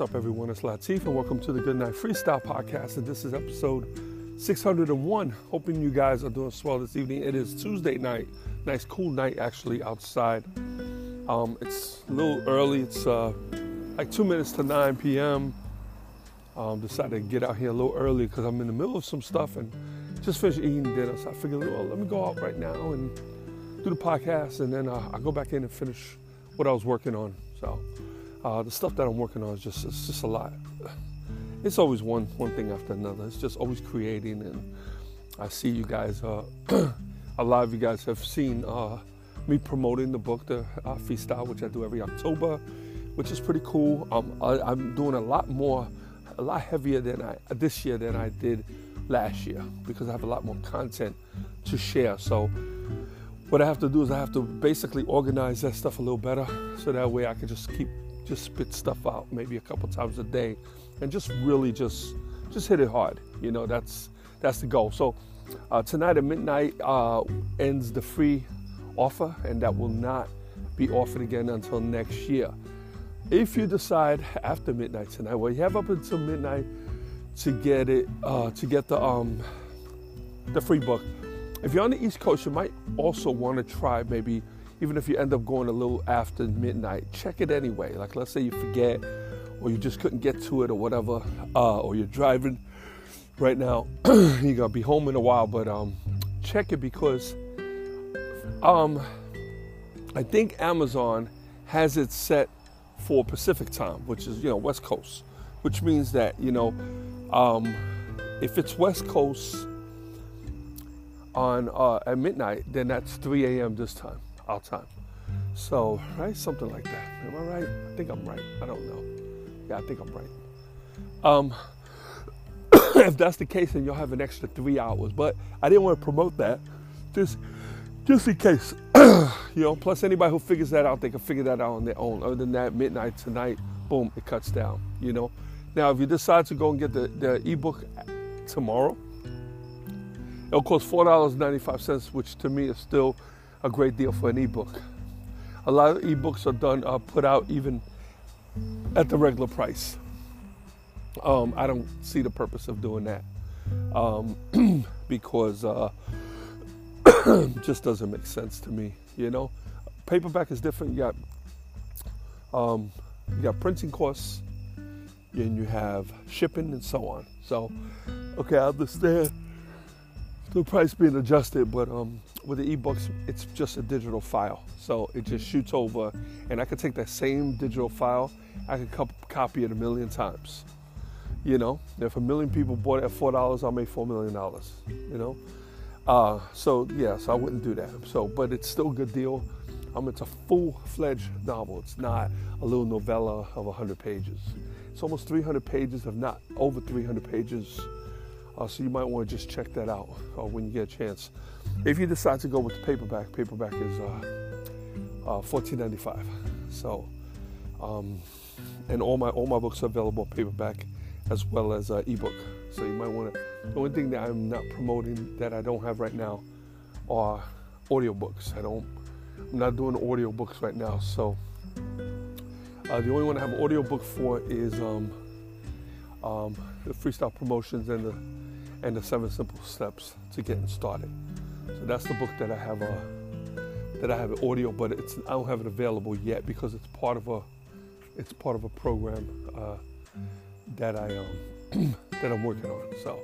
What's up, everyone? It's Latif, and welcome to the Good Night Freestyle Podcast. And this is episode 601. Hoping you guys are doing swell this evening. It is Tuesday night, nice cool night actually outside. Um, it's a little early. It's uh, like two minutes to 9 p.m. Um, decided to get out here a little early because I'm in the middle of some stuff and just finished eating dinner. So I figured, well, let me go out right now and do the podcast, and then uh, I'll go back in and finish what I was working on. So. Uh, the stuff that I'm working on is just it's just a lot. It's always one one thing after another. It's just always creating, and I see you guys. Uh, a lot of you guys have seen uh, me promoting the book, the uh, Freestyle, which I do every October, which is pretty cool. Um, I, am doing a lot more, a lot heavier than I this year than I did last year because I have a lot more content to share. So what I have to do is I have to basically organize that stuff a little better so that way I can just keep just spit stuff out maybe a couple times a day and just really just just hit it hard you know that's that's the goal. So uh, tonight at midnight uh, ends the free offer and that will not be offered again until next year. If you decide after midnight tonight well you have up until midnight to get it uh, to get the um the free book. If you're on the east coast you might also want to try maybe even if you end up going a little after midnight, check it anyway. Like let's say you forget or you just couldn't get to it or whatever, uh, or you're driving right now, you're gonna be home in a while, but um, check it because um, I think Amazon has it set for Pacific time, which is you know West Coast, which means that you know um, if it's West Coast on uh, at midnight, then that's 3 a.m. this time our time. So, right, something like that. Am I right? I think I'm right. I don't know. Yeah, I think I'm right. Um, if that's the case, then you'll have an extra three hours. But I didn't want to promote that, just just in case. you know. Plus, anybody who figures that out, they can figure that out on their own. Other than that, midnight tonight, boom, it cuts down. You know. Now, if you decide to go and get the the ebook tomorrow, it'll cost four dollars ninety five cents, which to me is still a great deal for an ebook. A lot of ebooks are done, uh, put out even at the regular price. Um, I don't see the purpose of doing that um, because uh, just doesn't make sense to me. You know, paperback is different. You got um, you got printing costs, and you have shipping and so on. So, okay, I understand the price being adjusted, but um, with the ebooks, it's just a digital file. So it just shoots over, and I could take that same digital file, I could copy it a million times. You know, if a million people bought it at four dollars, I'll make four million dollars. You know, uh, so yeah, so I wouldn't do that. So, but it's still a good deal. Um, it's a full-fledged novel. It's not a little novella of 100 pages. It's almost 300 pages, if not over 300 pages uh, so you might want to just check that out uh, when you get a chance. If you decide to go with the paperback, paperback is uh, uh, $14.95. So, um, and all my all my books are available paperback as well as uh, ebook. So you might want to. The only thing that I'm not promoting that I don't have right now are audiobooks. I don't. I'm not doing audiobooks right now. So uh, the only one I have audiobook for is um, um, the freestyle promotions and the and the seven simple steps to getting started. So that's the book that I have uh, that I have an audio, but it's I don't have it available yet because it's part of a it's part of a program uh, that I um, that I'm working on. So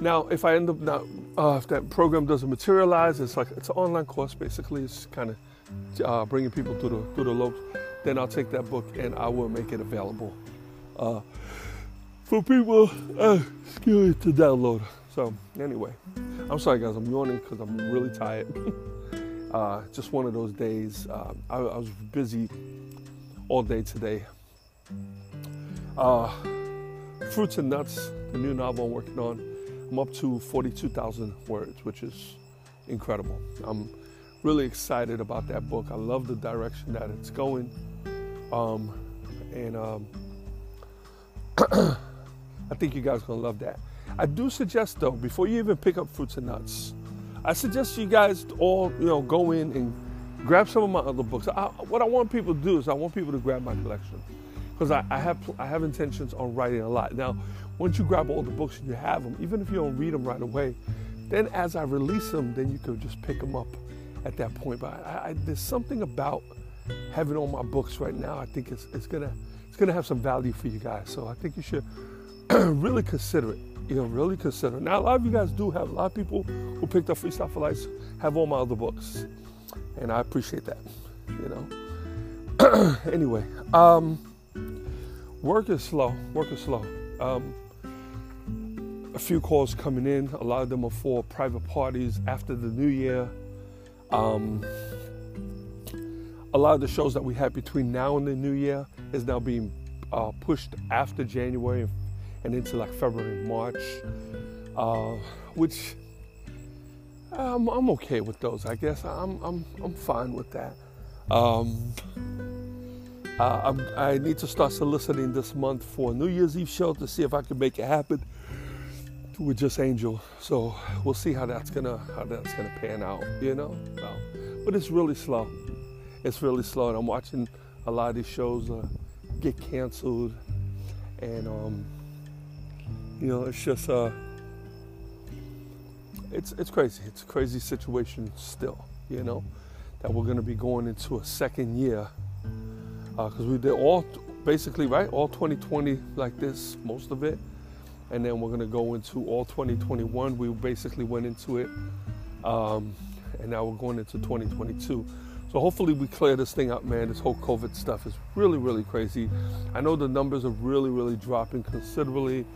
now, if I end up not uh, if that program doesn't materialize, it's like it's an online course basically. It's kind of uh, bringing people through the through the loops. Then I'll take that book and I will make it available uh, for people uh, excuse to download. So So anyway, I'm sorry guys, I'm yawning because I'm really tired. uh, just one of those days. Uh, I, I, was busy all day today. Uh, Fruits and Nuts, the new novel I'm working on. I'm up to 42,000 words, which is incredible. I'm really excited about that book. I love the direction that it's going. Um, and um, I think you guys are to love that. I do suggest though, before you even pick up fruits and nuts, I suggest you guys all, you know, go in and grab some of my other books. I, what I want people to do is I want people to grab my collection because I, I, have I have intentions on writing a lot. Now, once you grab all the books and you have them, even if you don't read them right away, then as I release them, then you can just pick them up at that point. But I, there's something about having all my books right now. I think it's, it's gonna it's gonna have some value for you guys. So I think you should really consider it you know, really consider. Now, a lot of you guys do have a lot of people who picked up Freestyle for Life have all my other books, and I appreciate that. You know. anyway, um, work is slow. Work is slow. Um, a few calls coming in. A lot of them are for private parties after the new year. Um, a lot of the shows that we had between now and the new year is now being uh, pushed after January and into like February, March, uh, which I'm, I'm, okay with those. I guess I'm I'm I'm fine with that. Um, i need to start soliciting this month for a New Year's Eve show to see if I can make it happen with just Angel. So we'll see how that's gonna how that's gonna pan out. You know, but it's really slow. It's really slow, and I'm watching a lot of these shows uh, get canceled, and um, you know, it's just uh, it's it's crazy. It's a crazy situation still. You know, that we're going to be going into a second year because uh, we did all basically right all 2020 like this, most of it, and then we're going to go into all 2021. We basically went into it, um, and now we're going into 2022. So hopefully we clear this thing up, man. This whole COVID stuff is really, really crazy. I know the numbers are really, really dropping considerably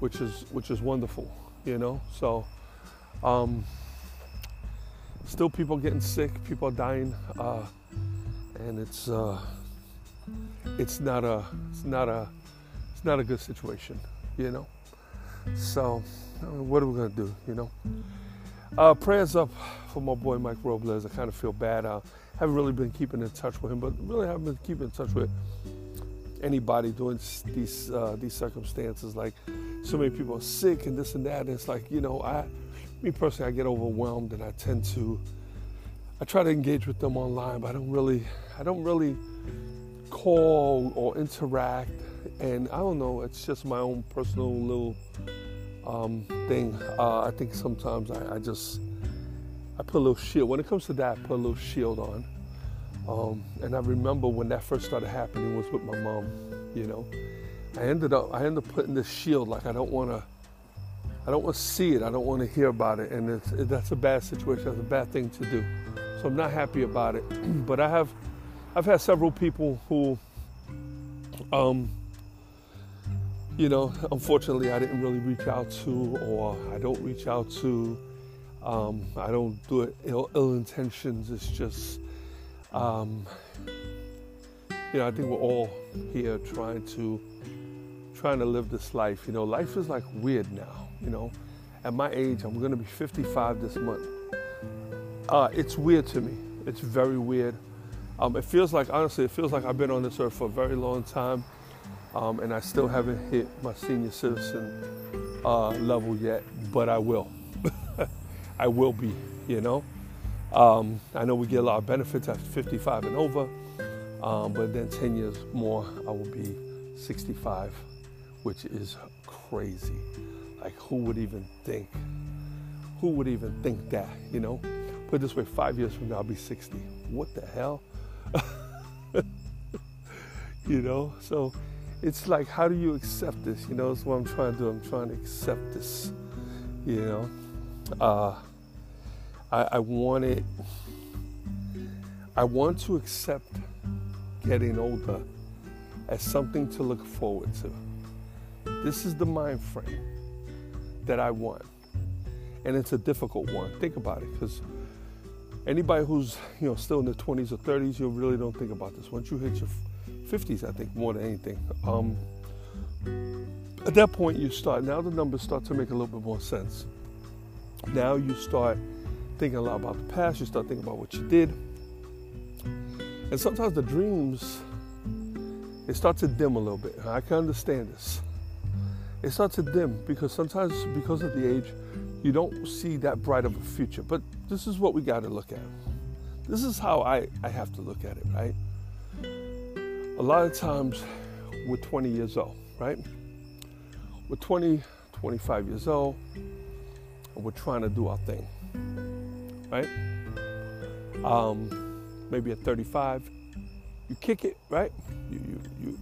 which is which is wonderful, you know. So, um, still people getting sick, people are dying, uh, and it's uh, it's not a it's not a it's not a good situation, you know. So, what are we gonna do, you know? Uh, prayers up for my boy Mike Robles. I kind of feel bad. I haven't really been keeping in touch with him, but really haven't been keeping in touch with anybody during these uh, these circumstances. Like so many people are sick and this and that. And it's like you know, I, me personally, I get overwhelmed and I tend to, I try to engage with them online, but I don't really, I don't really call or interact. And I don't know, it's just my own personal little um, thing. Uh, I think sometimes I, I just, I put a little shield. When it comes to that, I put a little shield on. Um, and I remember when that first started happening was with my mom, you know. I ended up I ended up putting this shield like I don't want to I don't want to see it. I don't want to hear about it, and it, that's a bad situation. That's a bad thing to do. So I'm not happy about it. but I have I've had several people who um you know, unfortunately, I didn't really reach out to, or I don't reach out to. Um, I don't do it ill, Ill intentions. It's just um, you know, I think we're all here trying to trying to live this life. You know, life is like weird now. You know, at my age, I'm going to be 55 this month. Uh, it's weird to me. It's very weird. Um, it feels like, honestly, it feels like I've been on this earth for a very long time, um, and I still haven't hit my senior citizen uh, level yet. But I will. I will be. You know. Um, I know we get a lot of benefits at 55 and over, um, but then 10 years more, I will be 65, which is crazy. Like, who would even think? Who would even think that, you know? Put it this way, five years from now, I'll be 60. What the hell? you know? So it's like, how do you accept this? You know, that's what I'm trying to do. I'm trying to accept this, you know? Uh, I, I wanted, I want to accept getting older as something to look forward to. This is the mind frame that I want. and it's a difficult one. Think about it, because anybody who's you know still in their 20s or 30s, you really don't think about this. Once you hit your 50s, I think more than anything. Um, at that point, you start. Now the numbers start to make a little bit more sense. Now you start thinking a lot about the past. You start thinking about what you did, and sometimes the dreams they start to dim a little bit. I can understand this. It starts to dim because sometimes, because of the age, you don't see that bright of a future. But this is what we got to look at. This is how I, I have to look at it, right? A lot of times we're 20 years old, right? We're 20, 25 years old, and we're trying to do our thing, right? Um, maybe at 35, you kick it, right? You, you, you,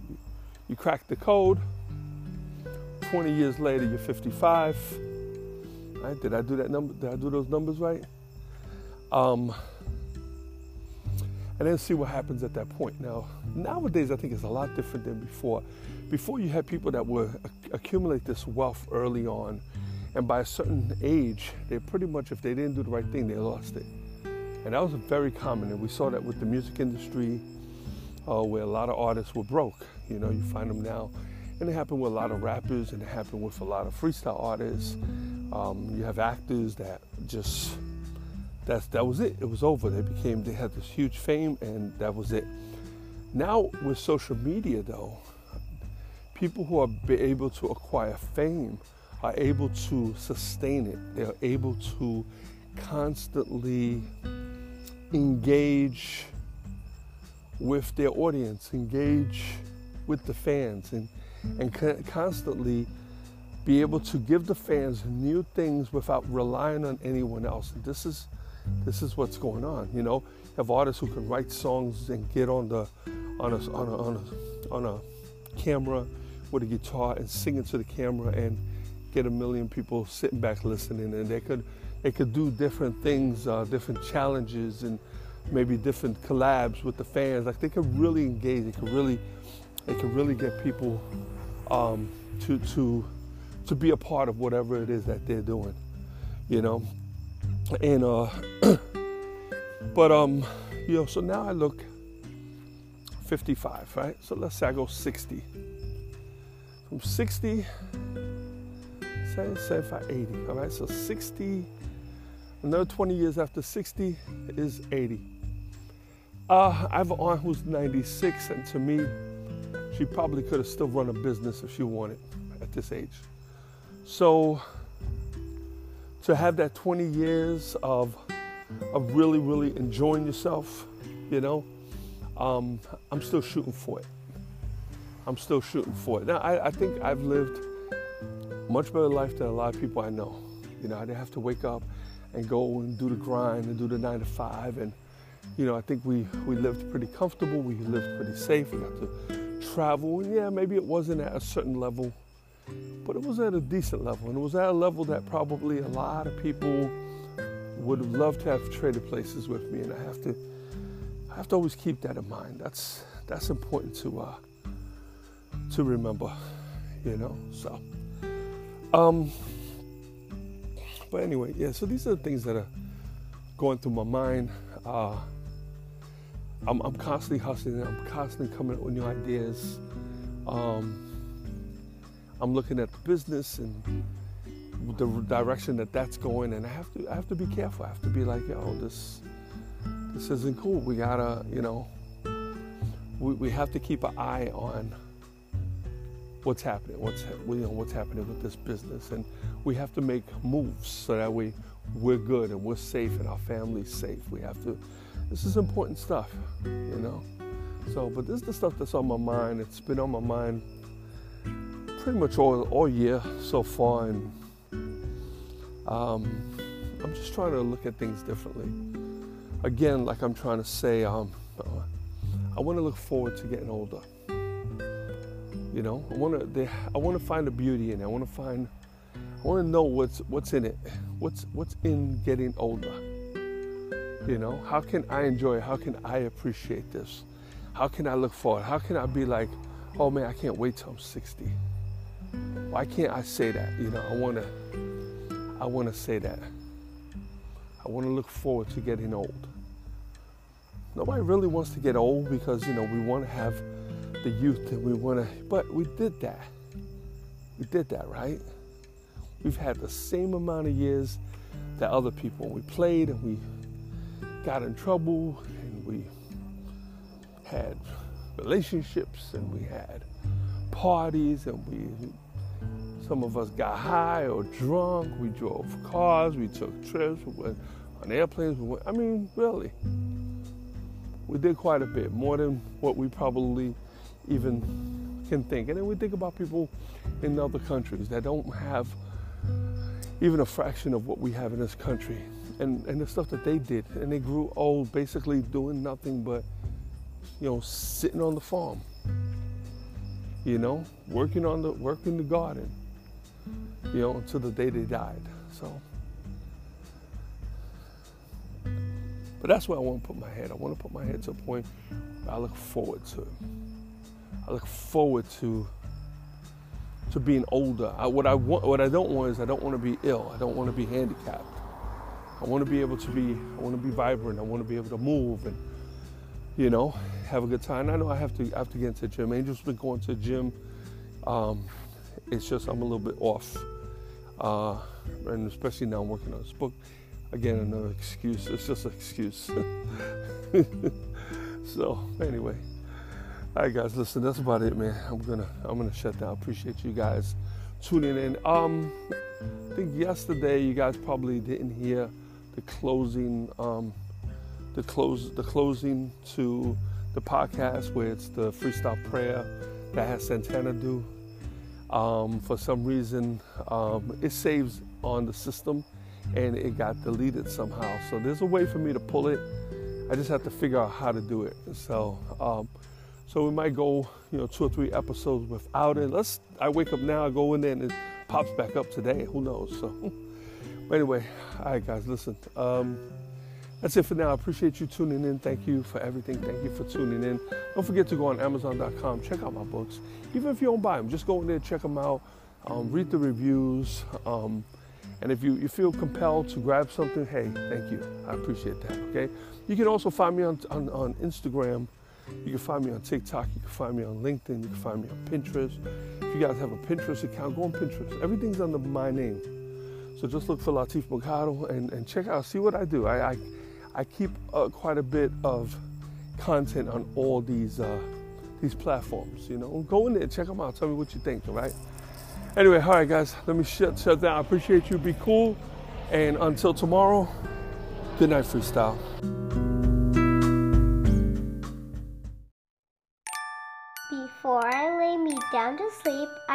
you crack the code. 20 years later, you're 55. Right? Did I do that number? Did I do those numbers right? Um, and then see what happens at that point. Now, nowadays, I think it's a lot different than before. Before, you had people that would accumulate this wealth early on, and by a certain age, they pretty much, if they didn't do the right thing, they lost it. And that was very common, and we saw that with the music industry, uh, where a lot of artists were broke. You know, you find them now, and it happened with a lot of rappers, and it happened with a lot of freestyle artists. Um, you have actors that just that's that was it. It was over. They became they had this huge fame, and that was it. Now with social media, though, people who are able to acquire fame are able to sustain it. They're able to constantly engage with their audience, engage with the fans, and, and constantly be able to give the fans new things without relying on anyone else. And this is this is what's going on. You know, have artists who can write songs and get on the on a on a on a, on a camera with a guitar and sing into the camera and get a million people sitting back listening, and they could they could do different things, uh, different challenges, and maybe different collabs with the fans. Like they could really engage. They could really, they could really get people um, to to to be a part of whatever it is that they're doing. You know, and uh, but um, you know. So now I look 55, right? So let's say I go 60. From 60, say, say if I 80, all right? So 60, another 20 years after 60 is 80. Uh, I have an aunt who's 96, and to me, she probably could have still run a business if she wanted at this age. So, to have that 20 years of, of really, really enjoying yourself, you know, um, I'm still shooting for it. I'm still shooting for it. Now, I, I think I've lived much better life than a lot of people I know. You know, I didn't have to wake up and go and do the grind and do the nine to five and you know, I think we, we lived pretty comfortable. We lived pretty safe. We got to travel. And yeah, maybe it wasn't at a certain level, but it was at a decent level. And it was at a level that probably a lot of people would have loved to have traded places with me. And I have to, I have to always keep that in mind. That's, that's important to, uh, to remember, you know, so. Um, but anyway, yeah, so these are the things that are going through my mind. Uh, I'm, I'm constantly hustling. I'm constantly coming up with new ideas. Um, I'm looking at the business and the direction that that's going, and I have to I have to be careful. I have to be like, yo, this this isn't cool. We gotta, you know, we, we have to keep an eye on what's happening, what's you know what's happening with this business, and we have to make moves so that we we're good and we're safe and our family's safe. We have to this is important stuff, you know. So, but this is the stuff that's on my mind. It's been on my mind pretty much all, all year so far, and um, I'm just trying to look at things differently. Again, like I'm trying to say, um, I want to look forward to getting older. You know, I want to. I want to find the beauty in it. I want to find. I want to know what's what's in it. What's what's in getting older you know, how can I enjoy? How can I appreciate this? How can I look forward? How can I be like, oh man, I can't wait till I'm 60? Why can't I say that? You know, I wanna I wanna say that. I want to look forward to getting old. Nobody really wants to get old because, you know, we want to have the youth and we want to, but we did that. We did that, right? We've had the same amount of years that other people. We played and we got in trouble and we had relationships and we had parties and we some of us got high or drunk. We drove cars. We took trips. We went on airplanes. We went, I mean, really, we did quite a bit more than what we probably even can think. And then we think about people in other countries that don't have even a fraction of what we have in this country and, and the stuff that they did. And they grew old basically doing nothing but, you know, sitting on the farm, you know, working on the working the garden, you know, until the day they died. So But that's where I want to put my head. I want to put my head to a point I look forward to. I look forward to to being older. I, what I want, what I don't want is I don't want to be ill. I don't want to be handicapped. I want to be able to be. I want to be vibrant. I want to be able to move and, you know, have a good time. I know I have to. I have to get into the gym. Angel's been going to the gym. Um, it's just I'm a little bit off, uh, and especially now I'm working on this book. Again, another excuse. It's just an excuse. so anyway. All right, guys, listen, that's about it, man. I'm gonna I'm gonna shut down. Appreciate you guys tuning in. Um, I think yesterday you guys probably didn't hear the closing um, the close the closing to the podcast where it's the freestyle prayer that has Santana do. Um, for some reason, um, it saves on the system and it got deleted somehow. So there's a way for me to pull it. I just have to figure out how to do it. So um, so we might go, you know, two or three episodes without it. Let's. I wake up now, I go in there, and it pops back up today. Who knows? So, but anyway, all right, guys, listen. Um, that's it for now. I appreciate you tuning in. Thank you for everything. Thank you for tuning in. Don't forget to go on Amazon.com. Check out my books. Even if you don't buy them, just go in there, check them out, um, read the reviews. Um, and if you, you feel compelled to grab something, hey, thank you. I appreciate that. Okay. You can also find me on, on, on Instagram you can find me on TikTok. You can find me on LinkedIn. You can find me on Pinterest. If you guys have a Pinterest account, go on Pinterest. Everything's under my name. So just look for Latif Mercado and, and check out, see what I do. I, I, I keep uh, quite a bit of content on all these, uh, these platforms. You know, go in there, check them out. Tell me what you think, all right? Anyway, all right, guys, let me shut, shut down. I appreciate you. Be cool. And until tomorrow, good night, freestyle.